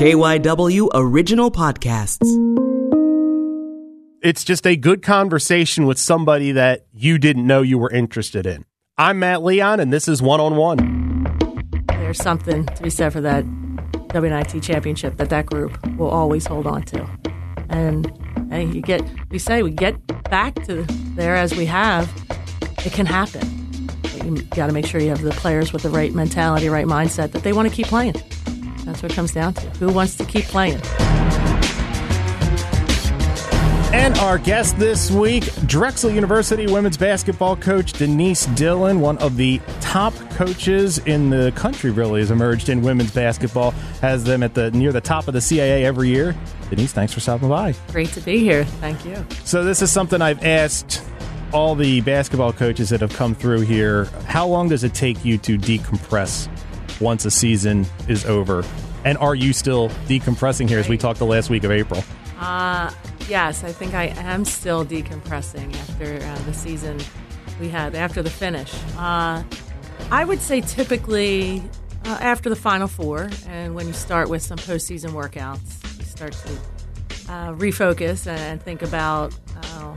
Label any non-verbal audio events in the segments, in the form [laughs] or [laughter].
KYW Original Podcasts. It's just a good conversation with somebody that you didn't know you were interested in. I'm Matt Leon, and this is One on One. There's something to be said for that WNIT championship that that group will always hold on to. And hey, you get, we say we get back to there as we have, it can happen. You got to make sure you have the players with the right mentality, right mindset that they want to keep playing. That's what it comes down to. Who wants to keep playing? And our guest this week, Drexel University women's basketball coach Denise Dillon, one of the top coaches in the country, really has emerged in women's basketball, has them at the near the top of the CAA every year. Denise, thanks for stopping by. Great to be here. Thank you. So this is something I've asked all the basketball coaches that have come through here. How long does it take you to decompress once a season is over? And are you still decompressing here as we talked the last week of April? Uh, yes, I think I am still decompressing after uh, the season we had, after the finish. Uh, I would say typically uh, after the Final Four, and when you start with some postseason workouts, you start to uh, refocus and think about uh,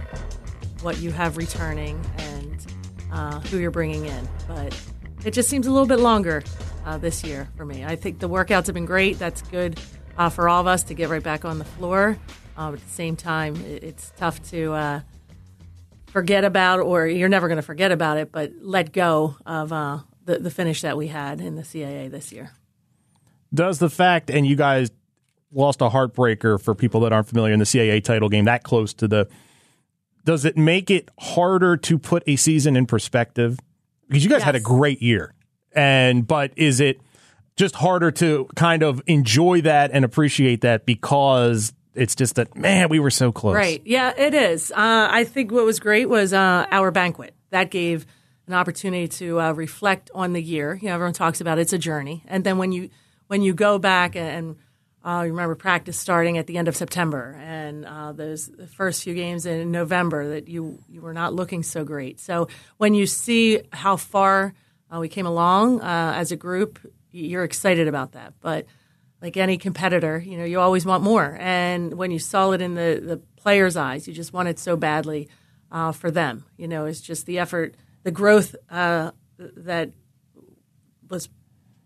what you have returning and uh, who you're bringing in. But it just seems a little bit longer uh, this year for me. I think the workouts have been great. That's good uh, for all of us to get right back on the floor. Uh, at the same time, it's tough to uh, forget about, or you're never going to forget about it, but let go of uh, the, the finish that we had in the CAA this year. Does the fact, and you guys lost a heartbreaker for people that aren't familiar in the CAA title game that close to the does it make it harder to put a season in perspective? Because you guys yes. had a great year. And but is it just harder to kind of enjoy that and appreciate that because it's just that man, we were so close. Right. Yeah, it is. Uh, I think what was great was uh, our banquet. That gave an opportunity to uh, reflect on the year. You know, everyone talks about it's a journey, and then when you when you go back and uh, you remember practice starting at the end of September, and uh, those the first few games in November that you you were not looking so great. So when you see how far uh, we came along uh, as a group, you're excited about that. But like any competitor, you know, you always want more. And when you saw it in the the players' eyes, you just want it so badly uh, for them. You know, it's just the effort, the growth uh, that was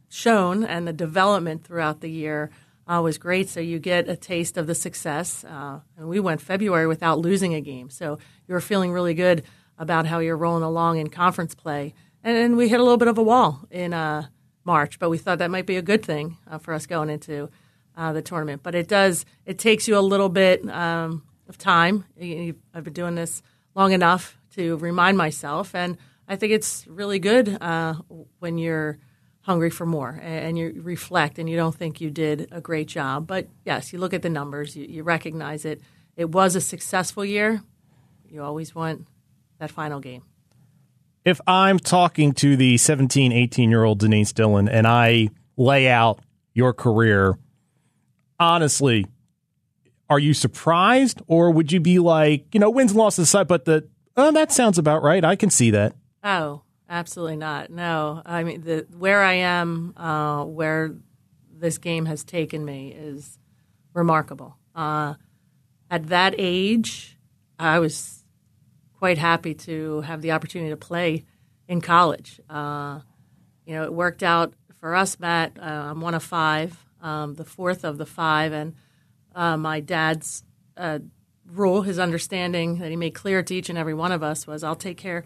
shown, and the development throughout the year uh, was great. So you get a taste of the success. Uh, and we went February without losing a game. So you were feeling really good about how you're rolling along in conference play. And, we hit a little bit of a wall in uh, March, but we thought that might be a good thing uh, for us going into uh, the tournament. But it does, it takes you a little bit um, of time. I've been doing this long enough to remind myself. And I think it's really good uh, when you're hungry for more and you reflect and you don't think you did a great job. But yes, you look at the numbers, you, you recognize it. It was a successful year. You always want that final game. If I'm talking to the 17, 18 year old Denise Dillon and I lay out your career, honestly, are you surprised or would you be like, you know, wins and losses aside, but the, oh, that sounds about right. I can see that. Oh, Absolutely not. No, I mean the where I am, uh, where this game has taken me is remarkable. Uh, at that age, I was quite happy to have the opportunity to play in college. Uh, you know, it worked out for us, Matt. Uh, I'm one of five, um, the fourth of the five, and uh, my dad's uh, rule, his understanding that he made clear to each and every one of us was, "I'll take care."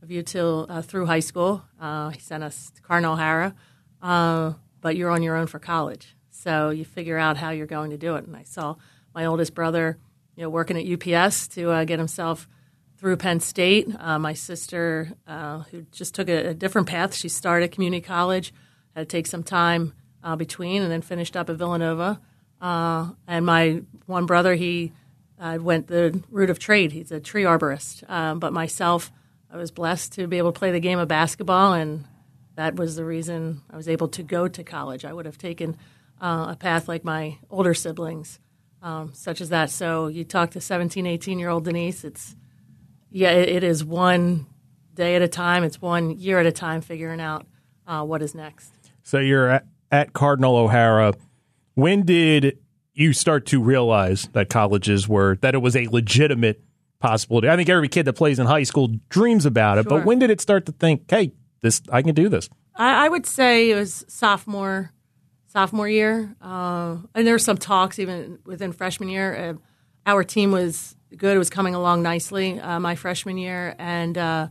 of you till uh, through high school. Uh, he sent us to Cardinal O'Hara, but you're on your own for college. So you figure out how you're going to do it. And I saw my oldest brother, you know, working at UPS to get himself through Penn State. Uh, my sister, uh, who just took a, a, different path, she started community college, had to take some time between, and then finished up at Villanova. and my one brother, he went the route of trade. He's a tree arborist. Um, but myself, I was blessed to be able to play the game of basketball, and that was the reason I was able to go to college. I would have taken uh, a path like my older siblings, um, such as that. So you talk to 17, 18 year old Denise, it's, yeah, it, it is one day at a time, it's one year at a time figuring out uh, what is next. So you're at, at Cardinal O'Hara When did you start to realize that colleges were that it was a legitimate possibility? I think every kid that plays in high school dreams about it, Sure. but when did it start to think, "Hey, this I can do this"? I, I would say it was sophomore sophomore year, uh, and there were some talks even within freshman year. Uh, our team was good; it was coming along nicely uh, my freshman year, and uh,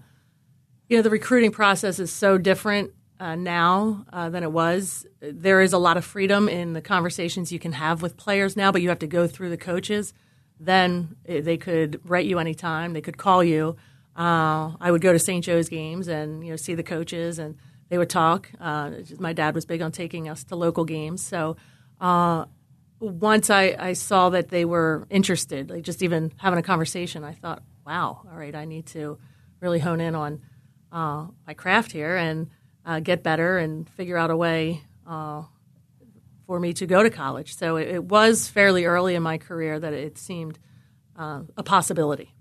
you know the recruiting process is so different uh, now uh, than it was. There is a lot of freedom in the conversations you can have with players now, but you have to go through the coaches. Then eh, they could write you anytime. They could call you. Uh, I would go to St. Joe's games and you know see the coaches, and they would talk. Uh, my dad was big on taking us to local games, so once I, I saw that they were interested, like just even having a conversation, I thought, wow, all right, I need to really hone in on uh, my craft here and uh, get better and figure out a way uh, for me to go to college. So it, it was fairly early in my career that it seemed uh, a possibility.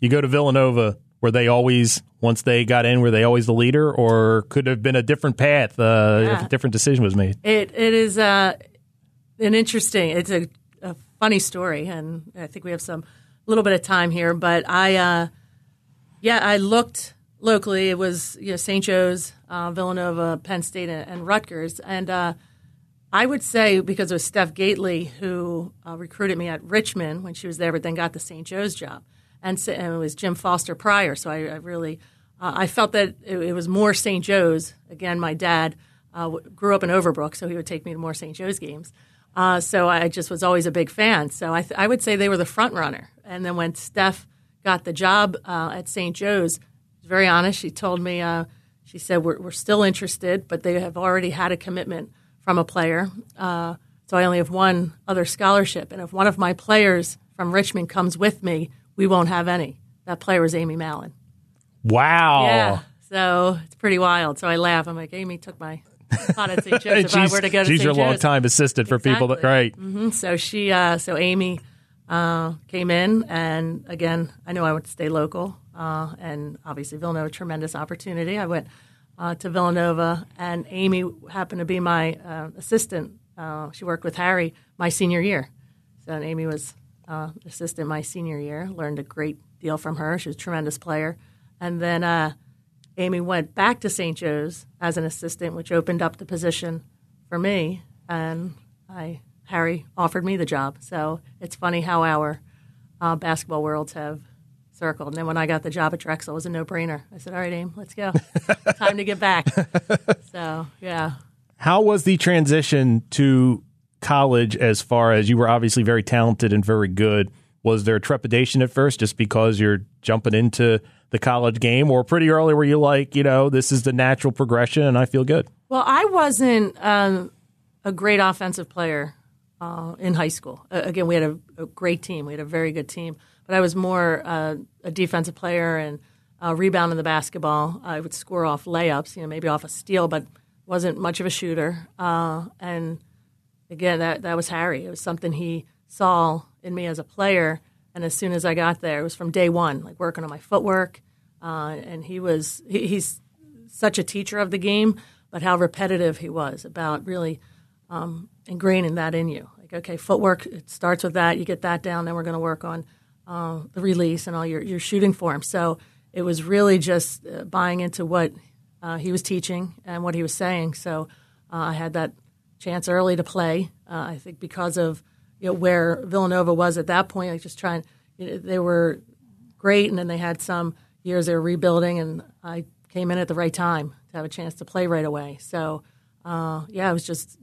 You go to Villanova, were they always once they got in, were they always the leader, or could have been a different path uh, if a different decision was made? It it is uh, an interesting. It's a, a funny story, and I think we have some little bit of time here. But I, uh, yeah, I looked locally. It was you know St. Joe's, uh, Villanova, Penn State, and, and Rutgers, and uh, I would say because it was Steph Gaitley who uh, recruited me at Richmond when she was there, but then got the St. Joe's job, and, so, and it was Jim Foster prior. So I, I really, uh, I felt that it, it was more St. Joe's. Again, my dad uh, grew up in Overbrook, so he would take me to more St. Joe's games. Uh, so I just was always a big fan. So I, th- I would say they were the front runner. And then when Steph got the job uh, at St. Joe's, very honest. She told me, uh, she said, we're, we're still interested, but they have already had a commitment from a player. Uh, so I only have one other scholarship. And if one of my players from Richmond comes with me, we won't have any. That player was Amy Mallon. Wow. Yeah. So it's pretty wild. So I laugh. I'm like, Amy took my [laughs] spot at St. Joe's if I she's were to go to she's St. your Joe's. longtime assistant for people that right. Mhm. So she, uh, so Amy uh, came in, and again, I knew I would stay local, uh, and obviously Villanova, tremendous opportunity. I went uh, to Villanova, and Amy happened to be my uh, assistant. Uh, she worked with Harry my senior year, so Amy was uh, assistant my senior year. Learned a great deal from her. She was a tremendous player, and then. Amy went back to St. Joe's as an assistant, which opened up the position for me, and I Harry offered me the job. So it's funny how our uh, basketball worlds have circled. And then when I got the job at Drexel, it was a no brainer. I said, "All right, Amy, let's go. [laughs] Time to get back." [laughs] so yeah, How was the transition to college as far as you were obviously very talented and very good? Was there trepidation at first just because you're jumping into the college game, or pretty early were you like, you know, this is the natural progression and I feel good? Well, I wasn't um, a great offensive player uh, in high school. Uh, again, we had a, a great team. We had a very good team, but I was more uh, a defensive player and uh, rebounding the basketball. I would score off layups, you know, maybe off a steal, but wasn't much of a shooter. Uh, and again, that that was Harry. It was something he saw in me as a player. And as soon as I got there, it was from day one, like working on my footwork. Uh, and he was he, he's such a teacher of the game, but how repetitive he was about really um, ingraining that in you. Like, okay, footwork, it starts with that. You get that down, then we're going to work on uh, the release and all your, your shooting form. So it was really just uh, buying into what uh, he was teaching and what he was saying. So uh, I had that chance early to play. Uh, I think because of you know where Villanova was at that point, like just trying, you know, they were great, and then they had some years they were rebuilding, and I came in at the right time to have a chance to play right away. So uh, yeah, I was just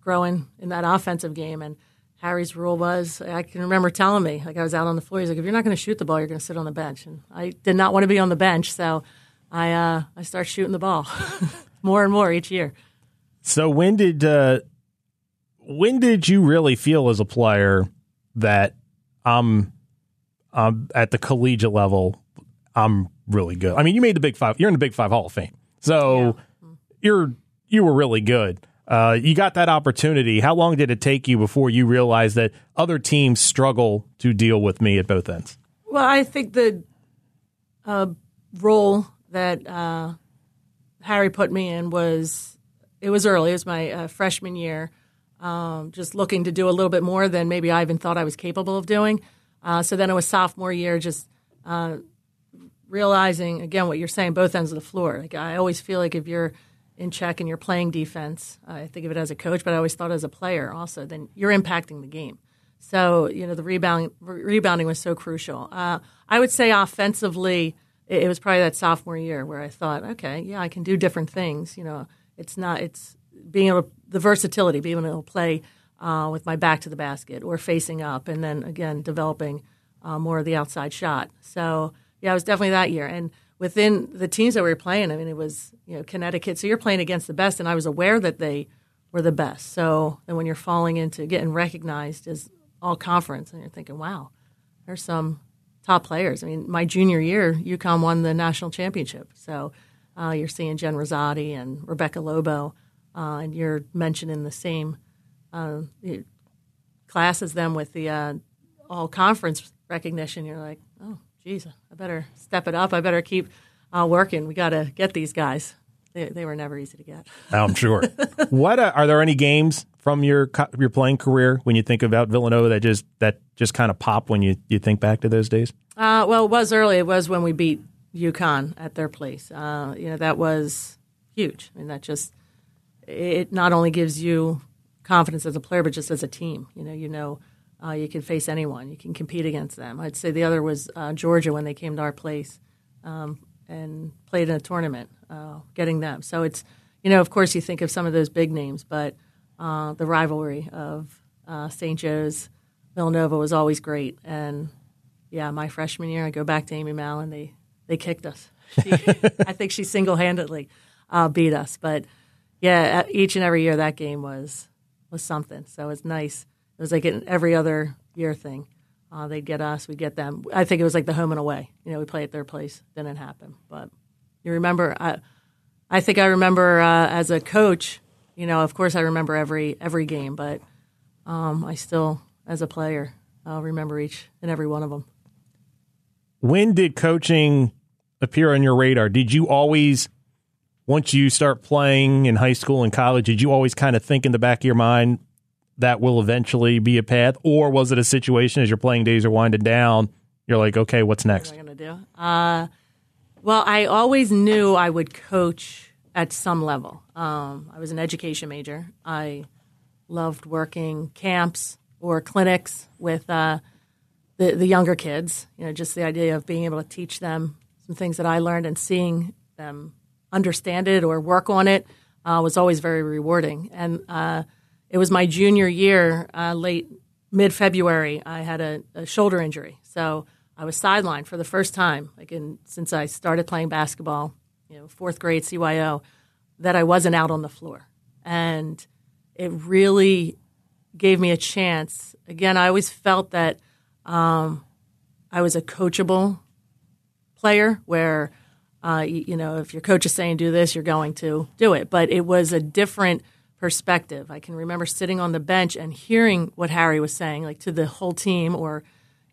growing in that offensive game, and Harry's rule was I can remember telling me like I was out on the floor. He's like, if you're not going to shoot the ball, you're going to sit on the bench, and I did not want to be on the bench, so I uh, I started shooting the ball [laughs] more and more each year. So when did uh, when did you really feel as a player that I'm um, at the collegiate level? I'm really good. I mean, you made the Big Five. You're in the Big Five Hall of Fame, so you're you were really good. Uh, you got that opportunity. How long did it take you before you realized that other teams struggle to deal with me at both ends? Well, I think the uh, role that uh, Harry put me in was it was early. It was my uh, freshman year. Um, just looking to do a little bit more than maybe I even thought I was capable of doing. Uh, so then it was sophomore year, just uh, realizing again what you're saying, both ends of the floor. Like I always feel like if you're in check and you're playing defense, I think of it as a coach, but I always thought as a player also, then you're impacting the game. So you know the rebounding rebounding was so crucial. Uh, I would say offensively, it, it, was probably that sophomore year where I thought, okay, yeah, I can do different things. You know, it's not it's being able the versatility, being able to play uh, with my back to the basket or facing up, and then again developing uh, more of the outside shot. So yeah, it was definitely that year. And within the teams that we were playing, I mean, it was you know Connecticut. So you're playing against the best, and I was aware that they were the best. So then when you're falling into getting recognized as all conference, and you're thinking, wow, there's some top players. I mean, my junior year, UConn won the national championship. So uh, you're seeing Jen Rizzotti and Rebecca Lobo, uh, and you're mentioning the same uh, class as them with the uh, all conference recognition. You're like, oh, geez, I better step it up. I better keep uh, working. We got to get these guys. They, they, were never easy to get. [laughs] I'm sure. what uh, are there any games from your your playing career when you think about Villanova that just that just kind of pop when you, you think back to those days? Uh, well, it was early. It was when we beat UConn at their place. Uh, you know that was huge. I mean, that just it not only gives you confidence as a player, but just as a team. You know, you know uh, you can face anyone. You can compete against them. I'd say the other was uh, Georgia when they came to our place um, and played in a tournament, uh, getting them. So it's, you know, of course you think of some of those big names, but uh, the rivalry of uh, St. Joe's, Villanova was always great. And yeah, my freshman year, I go back to Amy Mallon. They they kicked us. She, [laughs] I think she single handedly uh, beat us. But yeah, each and every year that game was was something. So it's nice it was like an every other year thing. Uh, they'd get us, we'd get them. I think it was like the home and away. You know, we play at their place. Didn't happen, but you remember. I, I think I remember uh, as a coach. You know, of course, I remember every every game, but um, I still, as a player, I'll remember each and every one of them. When did coaching appear on your radar? Did you always, once you start playing in high school and college, did you always kind of think in the back of your mind, that will eventually be a path, or was it a situation as your playing days are winding down? You're like, okay, what's next? What am I going to do? Uh, well, I always knew I would coach at some level. Um, I was an education major. I loved working camps or clinics with uh, the the younger kids. You know, just the idea of being able to teach them some things that I learned and seeing them understand it or work on it uh, was always very rewarding. And uh, it was my junior year, uh, late mid February. I had a, a, shoulder injury, so I was sidelined for the first time, like in, since I started playing basketball, you know, fourth grade CYO, that I wasn't out on the floor, and it really gave me a chance. Again, I always felt that um, I was a coachable player, where uh, you, you know, if your coach is saying do this, you're going to do it. But it was a different perspective. I can remember sitting on the bench and hearing what Harry was saying, like to the whole team, or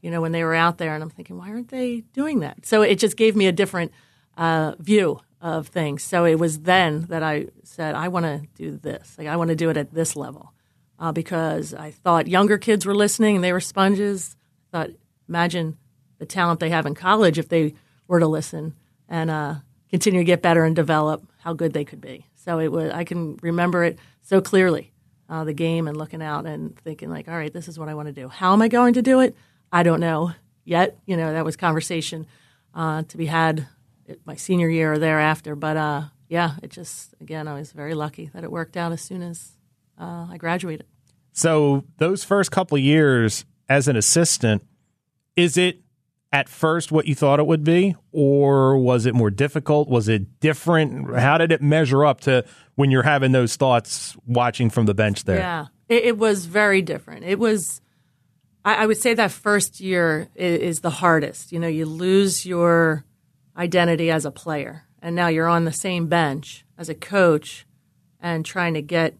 you know when they were out there, and I'm thinking, why aren't they doing that? So it just gave me a different uh, view of things. So it was then that I said, I want to do this. Like I want to do it at this level uh, because I thought younger kids were listening and they were sponges. I thought, imagine the talent they have in college if they were to listen and uh, continue to get better and develop how good they could be. So it was. I can remember it so clearly, uh, the game and looking out and thinking like, all right, this is what I want to do. How am I going to do it? I don't know yet. You know, that was conversation uh, to be had my senior year or thereafter. But uh, yeah, it just again, I was very lucky that it worked out as soon as uh, I graduated. So those first couple years as an assistant, is it at first what you thought it would be, or was it more difficult? Was it different? How did it measure up to when you're having those thoughts watching from the bench there? Yeah, it, it was very different. It was, I, I, would say that first year is, is the hardest. You know, you lose your identity as a player, and now you're on the same bench as a coach and trying to get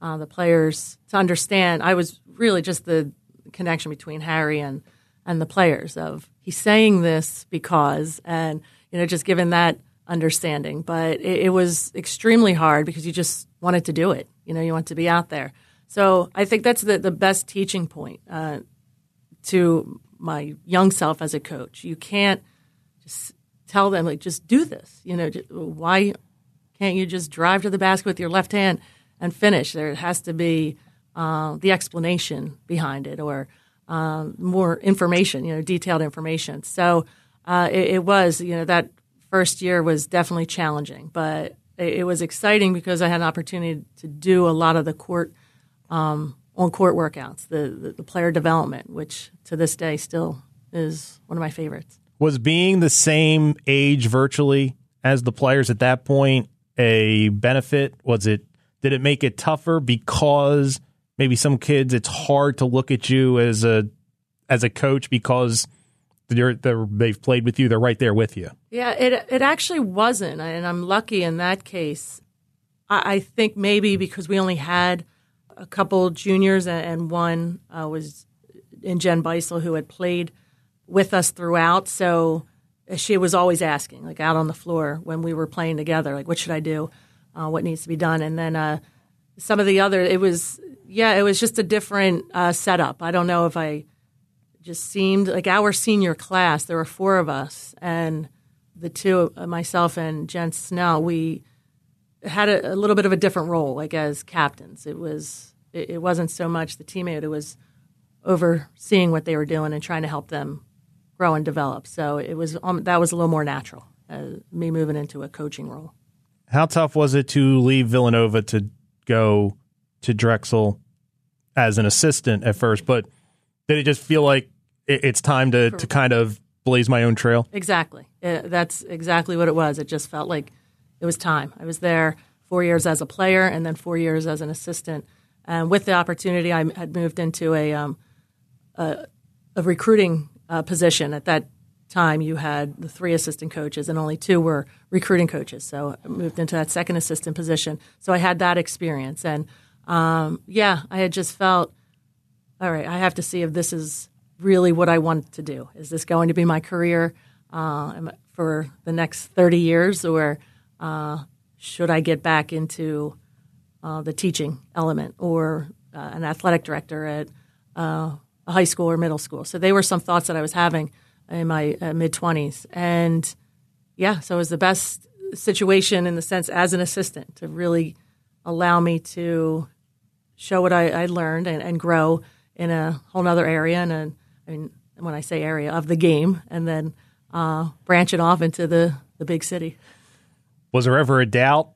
uh, the players to understand. I was really just the connection between Harry and and the players of he's saying this because and you know just given that understanding but it, it, was extremely hard because you just wanted to do it you know you want to be out there So I think that's the, the best teaching point uh, to my young self as a coach. You can't just tell them like just do this. You know, why can't you just drive to the basket with your left hand and finish? There has to be uh, the explanation behind it or um, more information, you know, detailed information. So uh, it, it, was, you know, that first year was definitely challenging, but it, it, was exciting because I had an opportunity to do a lot of the court um, on court workouts, the, the, the player development, which to this day still is one of my favorites. Was being the same age virtually as the players at that point a benefit? Was it did it make it tougher because maybe some kids it's hard to look at you as a as a coach because they're, they're, they've played with you. They're right there with you. Yeah, it it actually wasn't, and I'm lucky in that case. I, I think maybe because we only had a couple juniors and one uh, was in Jen Beisel who had played with us throughout. So she was always asking, like out on the floor when we were playing together, like what should I do, uh, what needs to be done, and then uh, some of the other. It was yeah, it was just a different uh, setup. I don't know if I just seemed like our senior class. There were four of us, and the two, uh, myself and Jen Snell, we had a, a, little bit of a different role, like as captains. It was it, it wasn't so much the teammate; it was overseeing what they were doing and trying to help them grow and develop. So it was um, that was a little more natural, uh, me moving into a coaching role. How tough was it to leave Villanova to go to Drexel as an assistant at first, but did it just feel like it's time to, to kind of blaze my own trail? Exactly. Uh, that's exactly what it was. It just felt like it was time. I was there four years as a player and then four years as an assistant. And with the opportunity, I had moved into a, um, a, a, recruiting uh, position. At that time, you had the three assistant coaches, and only two were recruiting coaches. So I moved into that second assistant position. So I had that experience. And um, yeah, I had just felt, all right, I have to see if this is really what I want to do. Is this going to be my career uh, for the next 30 years, or uh, should I get back into uh, the teaching element or uh, an athletic director at uh, a high school or middle school? So they were some thoughts that I was having in my uh, mid 20s. And yeah, so it was the best situation in the sense as an assistant to really allow me to show what I, I learned and, and, grow in a whole other area. And a, I mean, when I say area of the game, and then uh, branch it off into the, the big city. Was there ever a doubt?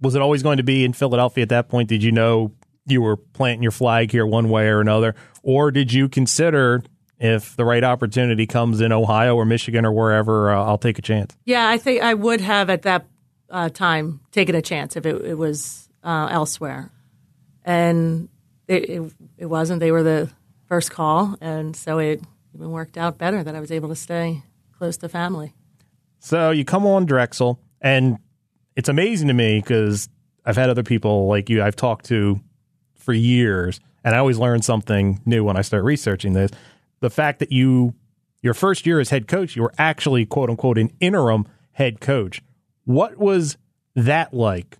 Was it always going to be in Philadelphia at that point? Did you know you were planting your flag here one way or another? Or did you consider if the right opportunity comes in Ohio or Michigan or wherever, uh, I'll take a chance? Yeah, I think I would have at that uh, time taken a chance if it, it was uh, elsewhere and it, it, it wasn't. They were the first call, and so it even worked out better that I was able to stay close to family. So you come on Drexel, and it's amazing to me because I've had other people like you I've talked to for years, and I always learn something new when I start researching this. The fact that you your first year as head coach, you were actually quote unquote an interim head coach. What was that like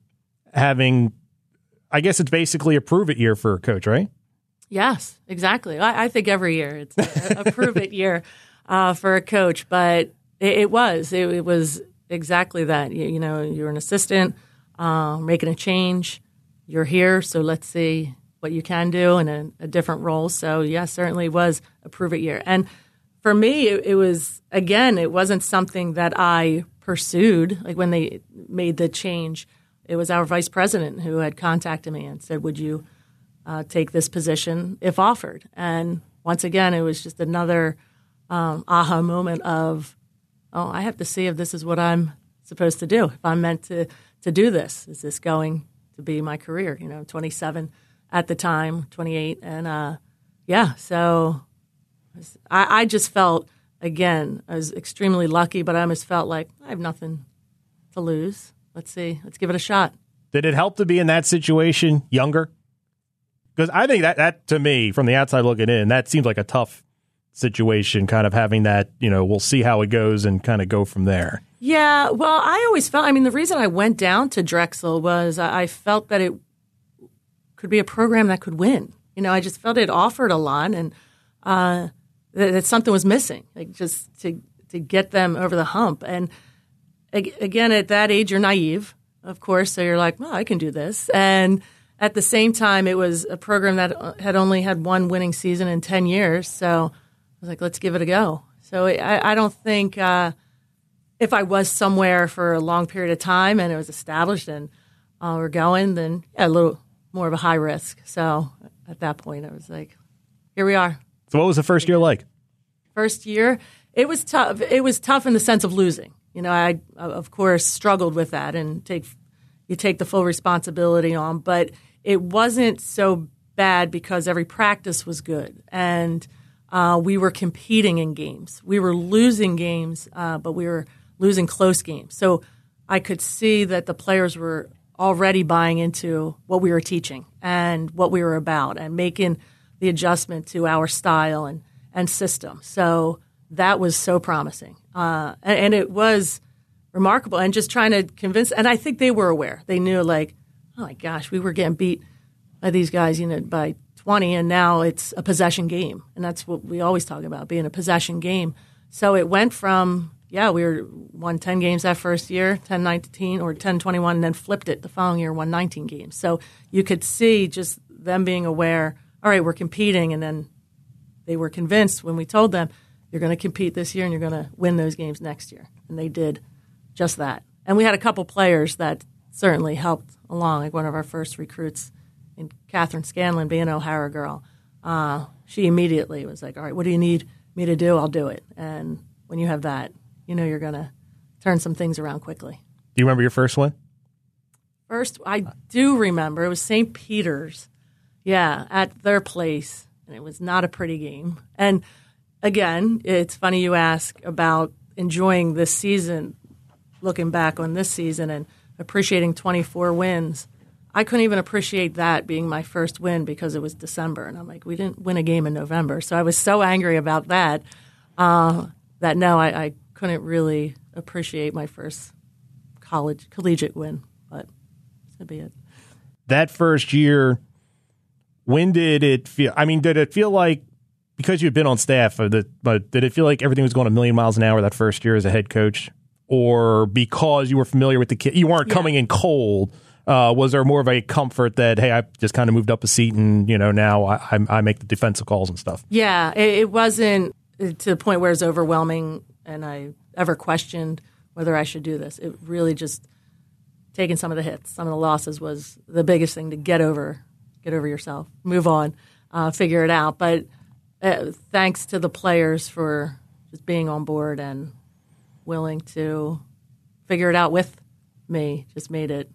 having I guess it's basically a prove it year for a coach, right? Yes, exactly. I, I think every year it's a, a prove it year uh, for a coach, but it, it was. It, it, was exactly that. You, you, know, you're an assistant uh, making a change. You're here, so let's see what you can do in a, a different role. So, yes, certainly was a prove it year. And for me, it, it was, again, it wasn't something that I pursued. Like when they made the change – it was our vice president who had contacted me and said, "Would you uh, take this position if offered?" And once again, it was just another um, aha moment of, "Oh, I have to see if this is what I'm supposed to do. If I'm meant to to do this, is this going to be my career?" You know, 27 at the time, 28, and uh, yeah, so I, I just felt again I was extremely lucky, but I almost felt like I have nothing to lose let's see, let's give it a shot. Did it help to be in that situation younger? Because I think that that to me, from the outside looking in, that seems like a tough situation. Kind of having that, you know, we'll see how it goes and kind of go from there. Yeah, well, I always felt. I mean, the reason I went down to Drexel was I felt that it could be a program that could win. You know, I just felt it offered a lot, and uh, that, that something was missing, like just to to get them over the hump. And again, at that age, you're naive, of course, so you're like, well, I can do this. And at the same time, it was a program that uh, had only had one winning season in 10 years. So I was like, let's give it a go. So I, I don't think uh, if I was somewhere for a long period of time and it was established and uh, we're going, then yeah, a little more of a high risk. So at that point, I was like, here we are. So what was the first year like? First year, it was tough. It was tough in the sense of losing. You know, I of course struggled with that and take you take the full responsibility on, but it wasn't so bad because every practice was good and uh, we were competing in games. We were losing games, uh, but we were losing close games. So I could see that the players were already buying into what we were teaching and what we were about and making the adjustment to our style and, and system. So that was so promising. Uh, and, and, it was remarkable. And just trying to convince, and I think they were aware. They knew, like, oh my gosh, we were getting beat by these guys, you know, by 20, and now it's a possession game. And that's what we always talk about, being a possession game. So it went from, yeah, we were won 10 games that first year, 10 19 or 10 21, and then flipped it the following year, won 19 games. So you could see just them being aware, all right, we're competing. And then they were convinced when we told them, you're going to compete this year and you're going to win those games next year. And they did just that. And we had a couple players that certainly helped along, like one of our first recruits, in Catherine Scanlon, being an O'Hara girl. Uh, she immediately was like, "All right, what do you need me to do? I'll do it." And when you have that, you know you're going to turn some things around quickly. Do you remember your first one? First, I do remember it was St. Peter's, yeah, at their place, and it was not a pretty game. And again, it's funny you ask about enjoying this season, looking back on this season and appreciating 24 wins. I couldn't even appreciate that being my first win because it was December. And I'm like, we didn't win a game in November. So I was so angry about that uh, that no, I, I, couldn't really appreciate my first college collegiate win. But that'd be it. That first year, when did it feel? I mean, did it feel like because you've been on staff, uh, but did it feel like everything was going a million miles an hour that first year as a head coach, or because you were familiar with the kid, you weren't yeah. coming in cold? Uh, was there more of a comfort that hey, I just kind of moved up a seat and you know now I, I make the defensive calls and stuff? Yeah, it, it wasn't to the point where it's overwhelming, and I ever questioned whether I should do this. It really just taking some of the hits, some of the losses was the biggest thing to get over, get over yourself, move on, uh, figure it out. But uh, thanks to the players for just being on board and willing to figure it out with me, just made it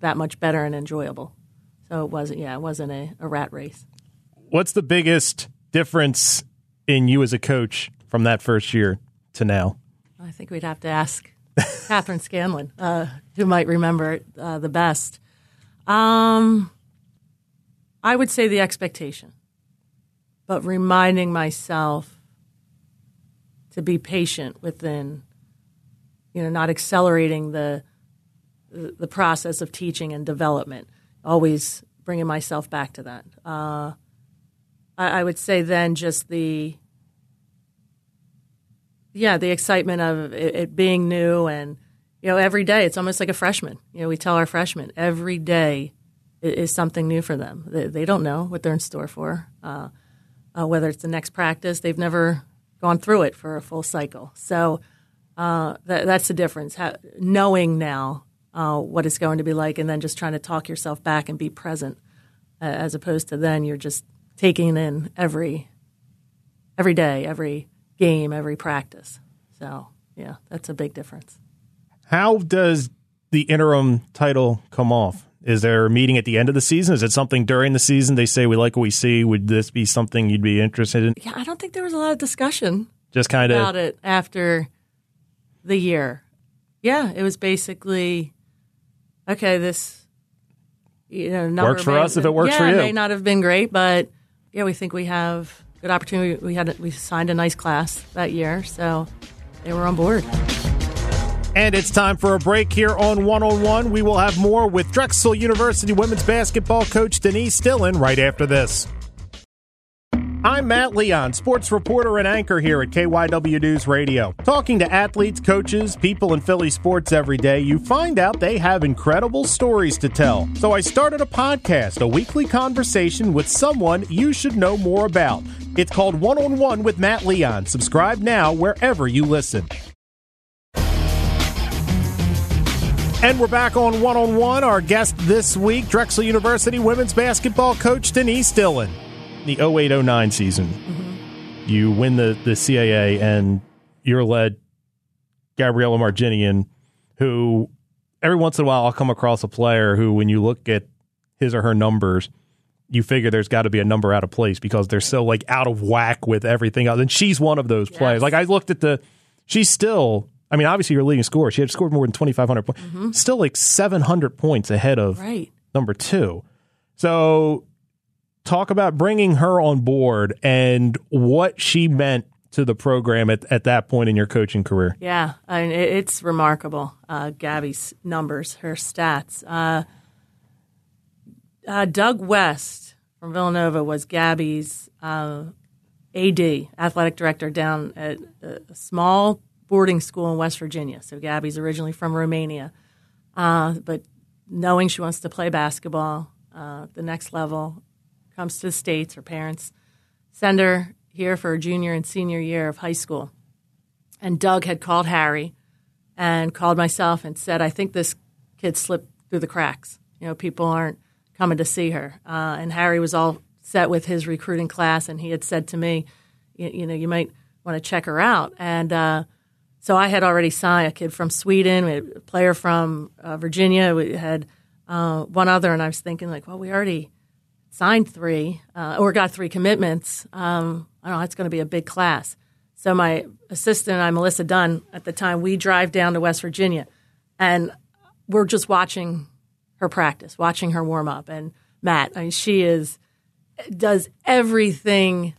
that much better and enjoyable. So it wasn't, yeah, it wasn't a, a rat race. What's the biggest difference in you as a coach from that first year to now? I think we'd have to ask [laughs] Catherine Scanlon, uh, who might remember it uh, the best. Um, I would say the expectation but reminding myself to be patient within, you know, not accelerating the the process of teaching and development. Always bringing myself back to that. Uh, I, I would say then just the yeah the excitement of it, it being new and you know every day it's almost like a freshman. You know, we tell our freshmen every day is something new for them. They, they don't know what they're in store for. Uh, uh, whether it's the next practice. They've never gone through it for a full cycle. So uh, that, that's the difference. knowing now uh, what it's going to be like and then just trying to talk yourself back and be present as opposed to then you're just taking in every every day, every game, every practice. So, yeah, that's a big difference. How does the interim title come off? Is there a meeting at the end of the season? Is it something during the season they say we like what we see? Would this be something you'd be interested in? Yeah, I don't think there was a lot of discussion. Just kind of about it after the year. Yeah, it was basically okay. This you know works for may, us if it works yeah, for you. It may not have been great, but yeah, we think we have good opportunity. We had we signed a nice class that year, so they were on board. And it's time for a break here on One on One. We will have more with Drexel University women's basketball coach Denise Dillon right after this. I'm Matt Leon, sports reporter and anchor here at KYW News Radio. Talking to athletes, coaches, people in Philly sports every day, you find out they have incredible stories to tell. So I started a podcast, a weekly conversation with someone you should know more about. It's called One on One with Matt Leon. Subscribe now wherever you listen. And we're back on one on one. Our guest this week, Drexel University women's basketball coach Denise Dillon. The 08 09 season, mm-hmm. you win the, the CAA, and you're led Gabriela Marginean, who every once in a while I'll come across a player who, when you look at his or her numbers, you figure there's got to be a number out of place because they're so like out of whack with everything else. And she's one of those yes. players. Like I looked at the, she's still I mean, obviously, your leading scorer. She had scored more than 2,500 points. Mm-hmm. Still like 700 points ahead of right. number two. So, talk about bringing her on board and what she meant to the program at, at that point in your coaching career. Yeah, I mean, it's remarkable. Uh, Gabby's numbers, her stats. Uh, uh, Doug West from Villanova was Gabby's uh, AD, athletic director, down at a small boarding school in West Virginia. So Gabby's originally from Romania, uh, but knowing she wants to play basketball, uh, the next level, comes to the states. Her parents send her here for her junior and senior year of high school. And Doug had called Harry and called myself and said, "I think this kid slipped through the cracks. You know, people aren't coming to see her." Uh, and Harry was all set with his recruiting class, and he had said to me, "You, you know, you might." Want to check her out, and uh, so I had already signed a kid from Sweden, a player from uh, Virginia. We had uh, one other, and I was thinking like, well, we already signed three uh, or got three commitments. Um, I don't know. It's going to be a big class. So my assistant and I, Melissa Dunn, at the time, we drive down to West Virginia, and we're just watching her practice, watching her warm up. And Matt, I mean, she is does everything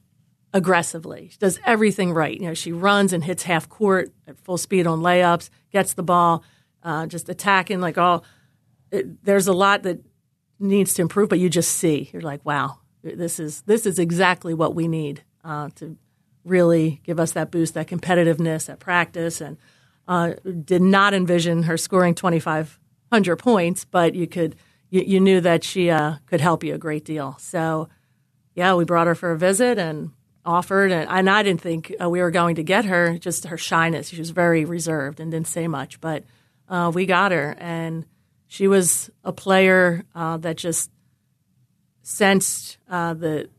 aggressively. She does everything right. You know, she runs and hits half court at full speed on layups, gets the ball, uh, just attacking like all. It, there's a lot that needs to improve, but you just see you're like, wow, this is this is exactly what we need uh, to really give us that boost, that competitiveness that practice, and uh, did not envision her scoring 2,500 points, but you could you, you knew that she uh, could help you a great deal. So yeah, we brought her for a visit and offered, and, and I didn't think uh, we were going to get her. Just her shyness; she was very reserved and didn't say much. But uh, we got her, and she was a player uh, that just sensed uh, the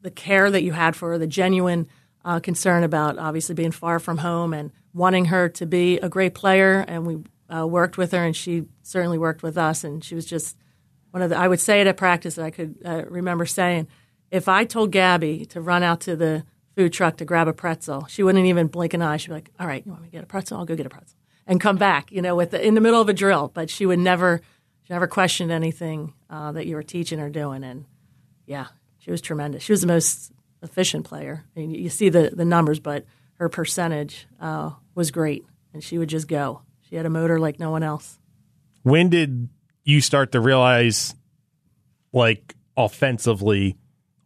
the care that you had for her, the genuine uh, concern about obviously being far from home and wanting her to be a great player. And we uh, worked with her, and she certainly worked with us. And she was just one of the. I would say it at practice. that I could remember saying if I told Gabby to run out to the food truck to grab a pretzel, she wouldn't even blink an eye. She'd be like, "All right, you want me to get a pretzel? I'll go get a pretzel," and come back, you know, with the, in the middle of a drill. But she would never, she never questioned anything uh, that you were teaching or doing. And yeah, she was tremendous. She was the most efficient player. I mean, you see the the numbers, but her percentage uh, was great, and she would just go. She had a motor like no one else. When did you start to realize, like offensively?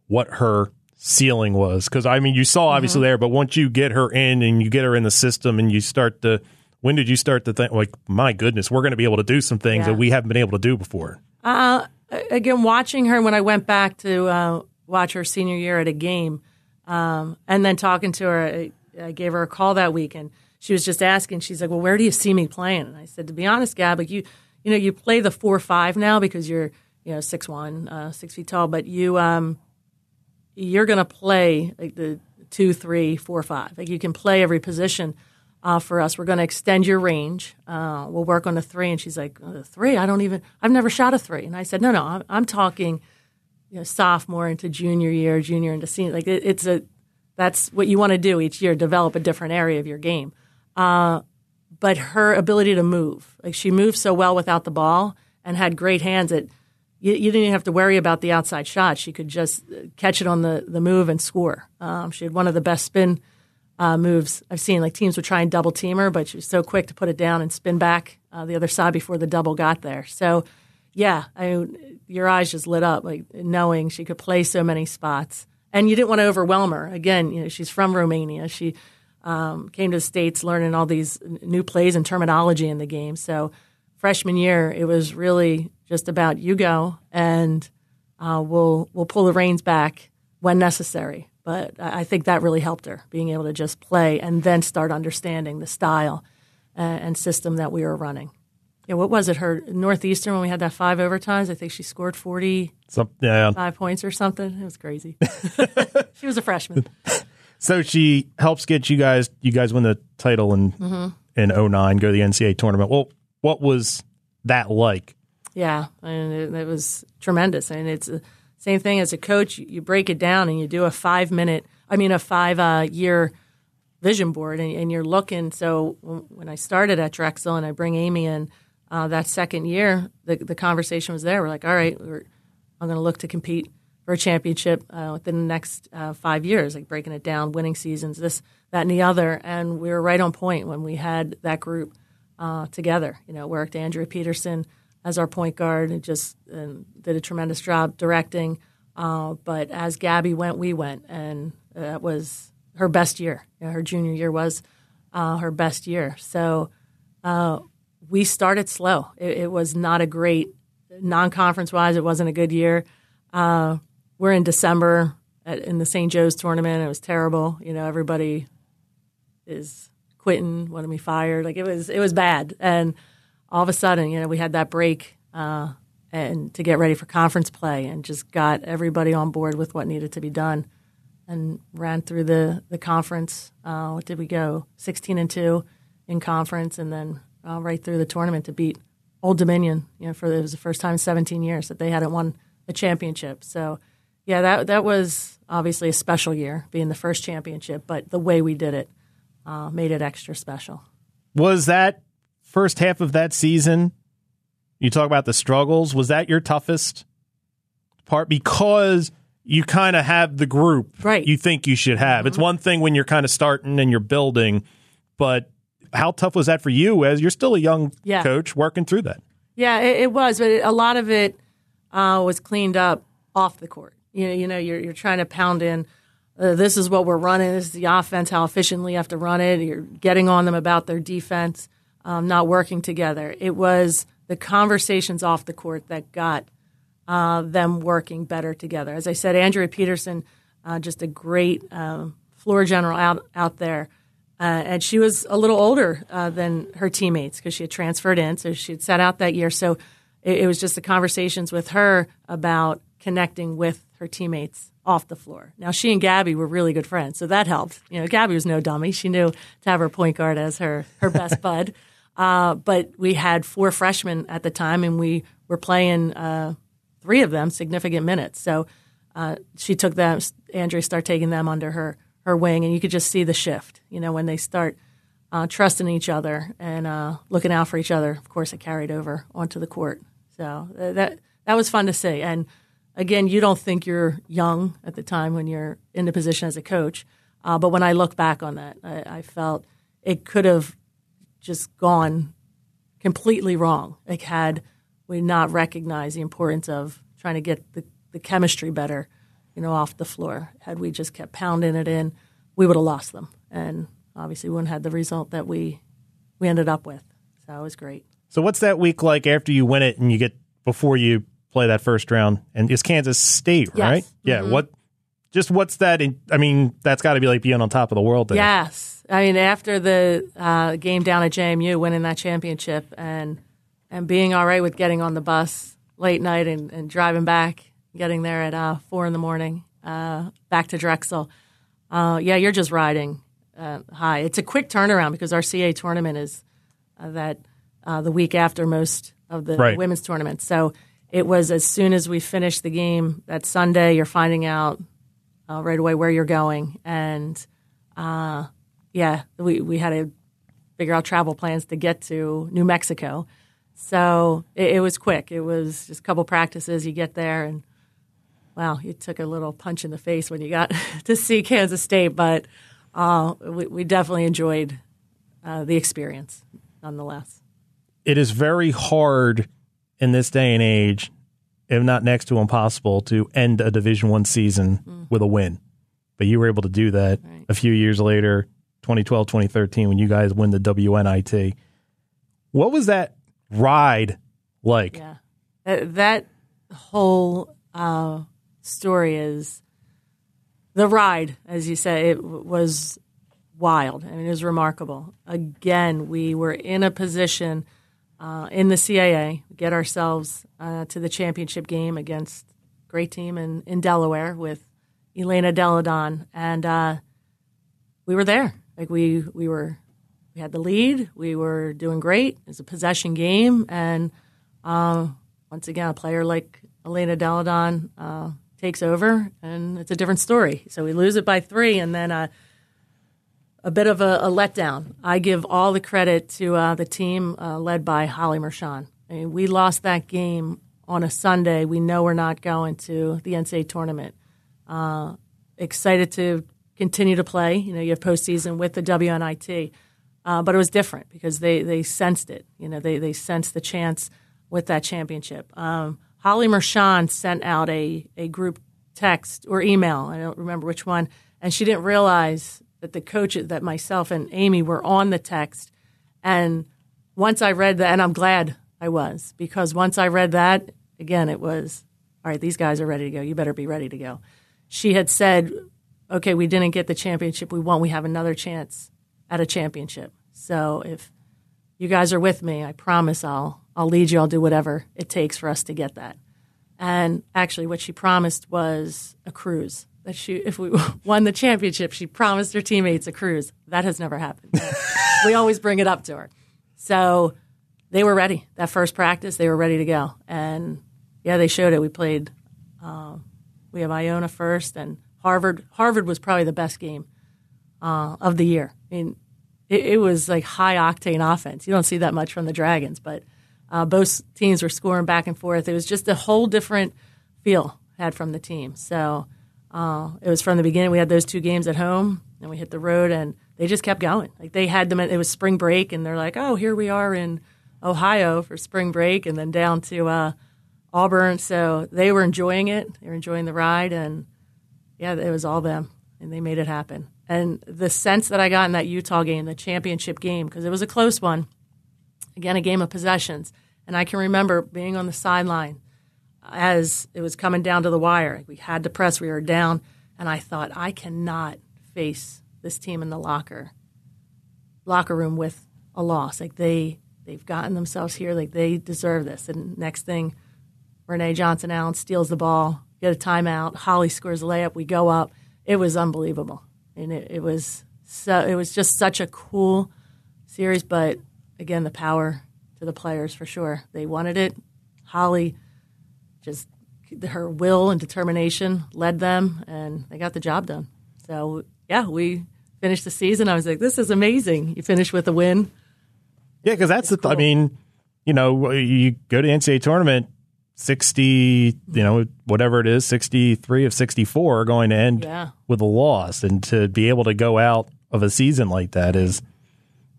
What her ceiling was because I mean you saw obviously mm-hmm. there, but once you get her in and you get her in the system and you start to when did you start to think like my goodness we're going to be able to do some things yeah. that we haven't been able to do before? Uh, again, watching her when I went back to uh, watch her senior year at a game, um, and then talking to her, I, I, gave her a call that week and she was just asking. She's like, "Well, where do you see me playing?" And I said, "To be honest, Gab, like you, you know, you play the four five now because you're you know six one, uh, six feet tall, but you." Um, you're going to play like the two, three, four, five. Like you can play every position uh, for us. We're going to extend your range. Uh, we'll work on the three. And she's like, "The three? I don't even. I've never shot a three. And I said, no, no. I'm, I'm talking, you know, sophomore into junior year, junior into senior. Like it, it's a. That's what you want to do each year. Develop a different area of your game. Uh, but her ability to move, like she moved so well without the ball and had great hands at you, you, didn't even have to worry about the outside shot. She could just catch it on the, the move and score. Um, she had one of the best spin uh, moves I've seen. Like teams would try and double team her, but she was so quick to put it down and spin back uh, the other side before the double got there. So, yeah, I mean, your eyes just lit up like knowing she could play so many spots, and you didn't want to overwhelm her. Again, you know, she's from Romania. She um, came to the states learning all these new plays and terminology in the game. So, freshman year, it was really just about you go and uh, we'll we'll pull the reins back when necessary. But I think that really helped her being able to just play and then start understanding the style uh, and system that we were running. Yeah, what was it? Her Northeastern when we had that five overtimes. I think she scored forty Some, yeah. five points or something. It was crazy. [laughs] she was a freshman. So she helps get you guys. You guys win the title in in 09, go to the NCAA tournament. Well, what was that like? Yeah, and it, it was tremendous. And it's the same thing as a coach. You, break it down and you do a five minute, I mean, a five uh, year vision board, and, and you're looking. So when I started at Drexel and I bring Amy in uh, that second year, the, the conversation was there. We're like, all right, I'm going to look to compete for a championship uh, within the next uh, five years, like breaking it down, winning seasons, this, that, and the other. And we were right on point when we had that group uh, together. You know, worked Andrea Peterson as our point guard and just um, did a tremendous job directing. Uh, but as Gabby went, we went, and that was her best year. You know, her junior year was uh, her best year. So uh, we started slow. It, it was not a great non-conference wise. It wasn't a good year. Uh, we're in December at, in the St. Joe's tournament. It was terrible. You know, everybody is quitting, wanted me fired. Like it was, it was bad. And all of a sudden, you know, we had that break uh, and to get ready for conference play, and just got everybody on board with what needed to be done, and ran through the the conference. Uh, what did we go? Sixteen and two in conference, and then uh, right through the tournament to beat Old Dominion. You know, for it was the first time in 17 years that they hadn't won a championship. So, yeah, that that was obviously a special year, being the first championship. But the way we did it uh, made it extra special. Was that first half of that season? You talk about the struggles. Was that your toughest part because you kind of have the group Right. you think you should have? It's one thing when you're kind of starting and you're building, but how tough was that for you as you're still a young Yeah. coach working through that? Yeah, it, it was, but it, a lot of it uh, was cleaned up off the court. You know, you know, you're you're trying to pound in. Uh, this is what we're running. This is the offense. How efficiently you have to run it. You're getting on them about their defense, um, not working together. It was the conversations off the court that got uh, them working better together. As I said, Andrea Peterson, uh, just a great um, floor general out out there. Uh, and she was a little older uh, than her teammates because she had transferred in, so she had sat out that year. So it, it was just the conversations with her about connecting with her teammates off the floor. Now she and Gabby were really good friends, so that helped. You know, Gabby was no dummy; she knew to have her point guard as her her best [laughs] bud. Uh, but we had four freshmen at the time, and we were playing uh, three of them significant minutes. So uh, she took them. Andrea started taking them under her her wing, and you could just see the shift. You know, when they start uh, trusting each other and uh, looking out for each other. Of course, it carried over onto the court. So uh, that that was fun to see. And again, you don't think you're young at the time when you're in the position as a coach, uh, but when I look back on that, I, I felt it could have just gone completely wrong. Like had we not recognized the importance of trying to get the, the chemistry better, you know, off the floor. Had we just kept pounding it in, we would have lost them, and obviously we wouldn't have had the result that we we ended up with. So it was great. So what's that week like after you win it and you get before you play that first round? And it's Kansas State, Yes. right? Yeah. What? Just what's that? In, I mean, that's got to be like being on top of the world. There. Yes, I mean after the uh, game down at JMU, winning that championship, and and being all right with getting on the bus late night and, and driving back, getting there at uh, four in the morning, uh, back to Drexel. Uh, yeah, you're just riding uh, high. It's a quick turnaround because our CAA tournament is uh, that uh, the week after most of the Right. women's tournament. So it was as soon as we finished the game that Sunday, you're finding out uh, right away where you're going, and uh, yeah, we we had to figure out travel plans to get to New Mexico. So it, it was quick. It was just a couple practices. You get there, and wow, you took a little punch in the face when you got [laughs] to see Kansas State. But uh, we, we definitely enjoyed uh, the experience, nonetheless. It is very hard in this day and age, if not next to impossible, to end a Division One season mm. with a win. But you were able to do that right. a few years later, 2012, 2013, when you guys win the WNIT. What was that ride like? Yeah, that whole uh, story is the ride, as you said, it was wild. I mean, it was remarkable. Again, we were in a position uh, in the CAA, get ourselves uh, to the championship game against great team in, in Delaware with Elena Delle Donne, and uh, we were there. Like we we were we had the lead. We were doing great. It was a possession game, and uh, once again, a player like Elena Delle Donne uh, takes over, and it's a different story. So we lose it by three, and then uh, a bit of a, a, letdown. I give all the credit to uh, the team uh, led by Hollie Mershon. I mean, we lost that game on a Sunday. We know we're not going to the NCAA tournament. Uh, excited to continue to play. You know, you have postseason with the WNIT, uh, but it was different because they they sensed it. You know, they they sensed the chance with that championship. Um, Hollie Mershon sent out a a group text or email. I don't remember which one, and she didn't realize that the coaches, that myself and Amy were on the text. And once I read that, and I'm glad I was, because once I read that, again, it was, all right, these guys are ready to go. You better be ready to go. She had said, okay, we didn't get the championship we won. We have another chance at a championship. So if you guys are with me, I promise I'll I'll lead you. I'll do whatever it takes for us to get that. And actually, what she promised was a cruise that she, if we [laughs] won the championship, she promised her teammates a cruise. That has never happened. [laughs] we always bring it up to her. So they were ready. That first practice, they were ready to go. And yeah, they showed it. We played. Uh, we have Iona first, and Harvard. Harvard was probably the best game uh, of the year. I mean, it, it, was like high octane offense. You don't see that much from the Dragons, but uh, both teams were scoring back and forth. It was just a whole different feel had from the team. So uh, it was from the beginning. We had those two games at home, and we hit the road, and they just kept going. Like they had them. It was spring break, and they're like, "Oh, here we are in Ohio for spring break," and then down to uh, Auburn. So they were enjoying it. They were enjoying the ride, and yeah, it was all them, and they made it happen. And the sense that I got in that Utah game, the championship game, because it was a close one. Again, a game of possessions, and I can remember being on the sideline as it was coming down to the wire. We had to press, we were down, and I thought, I cannot face this team in the locker locker room with a loss. Like they they've gotten themselves here, like they deserve this. And next thing, Renee Johnson Allen steals the ball, get a timeout, Hollie scores a layup, we go up. It was unbelievable. And it, it was so it was just such a cool series, but again the power to the players for sure. They wanted it. Hollie just her will and determination led them, and they got the job done. So yeah, we finished the season. I was like, this is amazing. You finish with a win. Yeah, because that's it's the. Cool. I mean, you know, you go to NCAA tournament. 60, you know, whatever it is, 63 of 64 are going to end yeah. with a loss. And to be able to go out of a season like that is,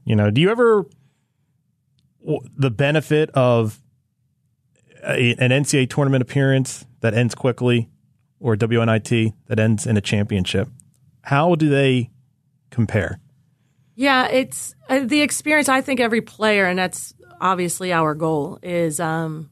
you know, do you ever, the benefit of a, an NCAA tournament appearance that ends quickly or WNIT that ends in a championship. How do they compare? Yeah, it's uh, the experience. I think every player, and that's obviously our goal, is um,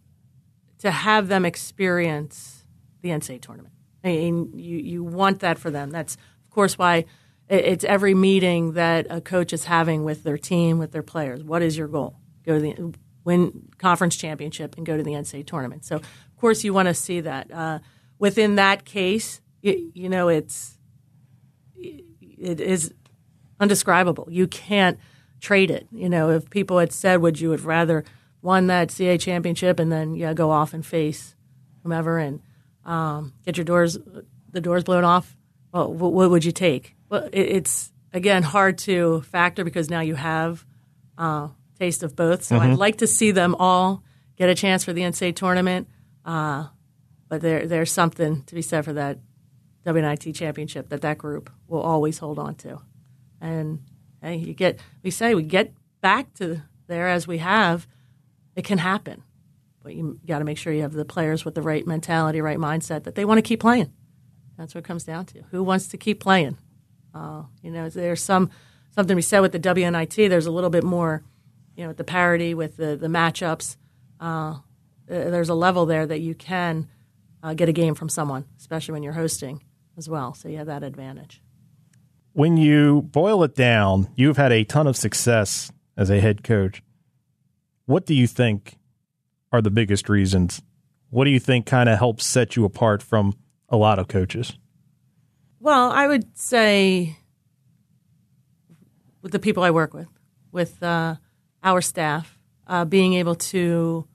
to have them experience the NCAA tournament. I mean, you you want that for them. That's of course why it's every meeting that a coach is having with their team, with their players. What is your goal? Go to the win conference championship and go to the NCAA tournament. So, of course, you want to see that. Uh, within that case, you, know, it's it is undescribable. You can't trade it. You know, if people had said, "Would you have rather won that CAA championship and then yeah go off and face whomever and um, get your doors the doors blown off?" Well, what, would you take? Well, it, it's again hard to factor because now you have uh, taste of both. So mm-hmm. I'd like to see them all get a chance for the NCAA tournament. Uh, but there, there's something to be said for that WNIT championship that that group will always hold on to. And hey, you get we say we get back to there as we have, it can happen. But you got to make sure you have the players with the right mentality, right mindset that they want to keep playing. That's what it comes down to. Who wants to keep playing? Uh, you know, there's some something we said with the WNIT. There's a little bit more, you know, with the parity with the the matchups. Uh, there's a level there that you can uh, get a game from someone, especially when you're hosting as well. So you have that advantage. When you boil it down, you've had a ton of success as a head coach. What do you think are the biggest reasons? What do you think kind of helps set you apart from a lot of coaches? Well, I would say with the people I work with, with uh, our staff, uh, being able to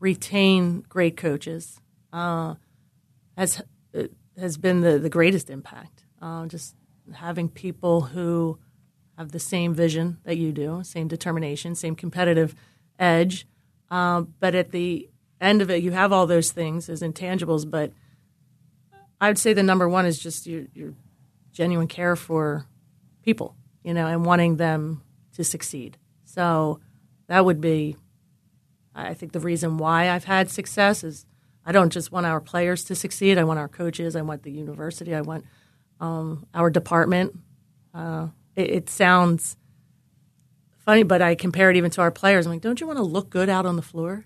retain great coaches uh, has has been the, the greatest impact. Uh, just having people who have the same vision that you do, same determination, same competitive edge, uh, but at the end of it, you have all those things as intangibles, but I would say the number one is just your, your genuine care for people, you know, and wanting them to succeed. So that would be, I think, the reason why I've had success is I don't just want our players to succeed. I want our coaches. I want the university. I want um, our department. Uh, it, it, sounds funny, but I compare it even to our players. I'm like, don't you want to look good out on the floor?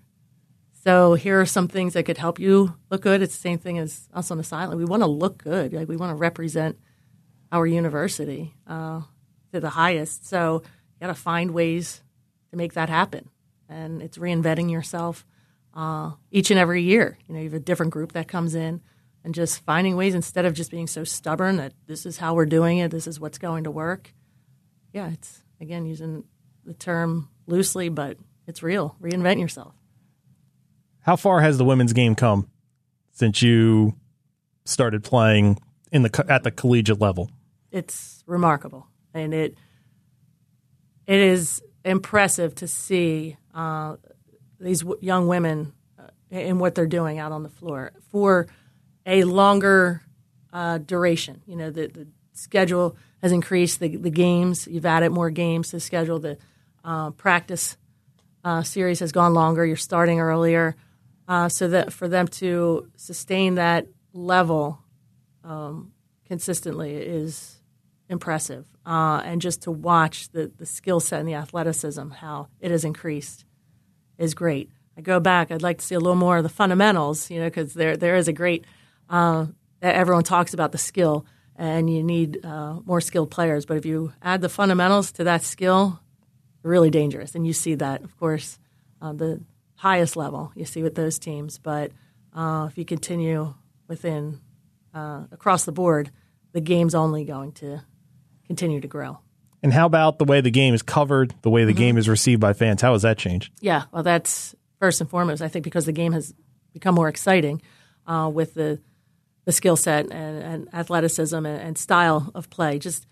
So here are some things that could help you look good. It's the same thing as us on the sideline. We want to look good. Like we want to represent our university uh, to the highest. So you got to find ways to make that happen, and it's reinventing yourself uh, each and every year. You know, you have a different group that comes in, and just finding ways instead of just being so stubborn that this is how we're doing it, this is what's going to work. Yeah, it's again using the term loosely, but it's real. Reinvent yourself. How far has the women's game come since you started playing in the at the collegiate level? It's remarkable, and it it is impressive to see uh, these w- young women uh, in what they're doing out on the floor for a longer uh, duration. You know, the, the schedule has increased. The, the games you've added more games to the schedule. The uh, practice uh, series has gone longer. You're starting earlier uh, so that for them to sustain that level um, consistently is impressive. Uh, and just to watch the, the skill set and the athleticism, how it has increased, is great. I go back, I'd like to see a little more of the fundamentals, you know, because there, there is a great, uh, everyone talks about the skill and you need uh, more skilled players. But if you add the fundamentals to that skill, really dangerous. And you see that, of course, uh, the highest level you see with those teams. But uh, if you continue within uh, across the board, the game's only going to continue to grow. And how about the way the game is covered, the way the mm-hmm. game is received by fans? How has that changed? Yeah, well, that's first and foremost. I think because the game has become more exciting uh, with the the skill set and, and athleticism and, and, style of play. Just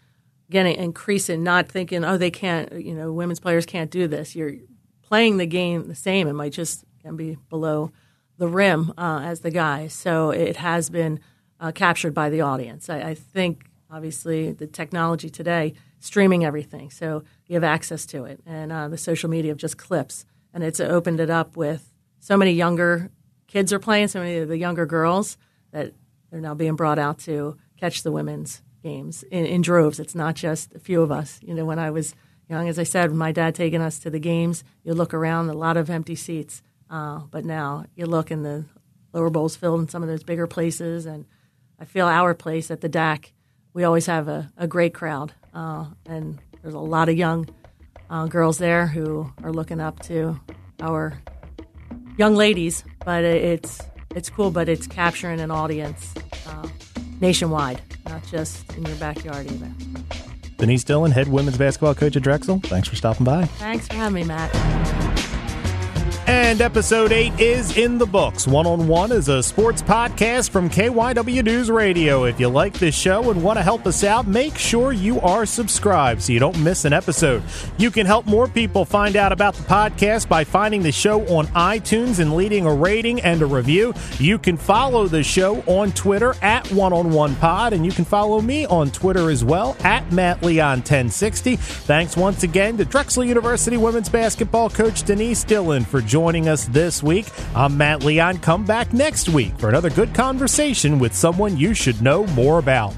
getting increasing, not thinking, oh, they can't, you know, women's players can't do this. You're playing the game the same. It might just can be below the rim uh, as the guys. So it has been uh, captured by the audience. I, I, think obviously the technology today, streaming everything, so you have access to it, and uh, the social media of just clips, and it's opened it up with so many younger kids are playing, so many of the younger girls that they're now being brought out to catch the women's games in, in droves. It's not just a few of us. You know, when I was young. As I said, my dad taking us to the games, you look around, a lot of empty seats. Uh, but now you look in the lower bowls filled in some of those bigger places, and I feel our place at the DAC, we always have a, a great crowd, uh, and there's a lot of young uh, girls there who are looking up to our young ladies. But it's it's cool, but it's capturing an audience uh, nationwide, not just in your backyard either. Denise Dillon, head women's basketball coach at Drexel. Thanks for stopping by. Thanks for having me, Matt. And episode 8 is in the books. One on One is a sports podcast from KYW News Radio. If you like this show and want to help us out, make sure you are subscribed so you don't miss an episode. You can help more people find out about the podcast by finding the show on iTunes and leading a rating and a review. You can follow the show on Twitter at One on One Pod, and you can follow me on Twitter as well at Matt Leon 1060. Thanks once again to Drexel University women's basketball coach Denise Dillon for joining us this week. I'm Matt Leon. Come back next week for another good conversation with someone you should know more about.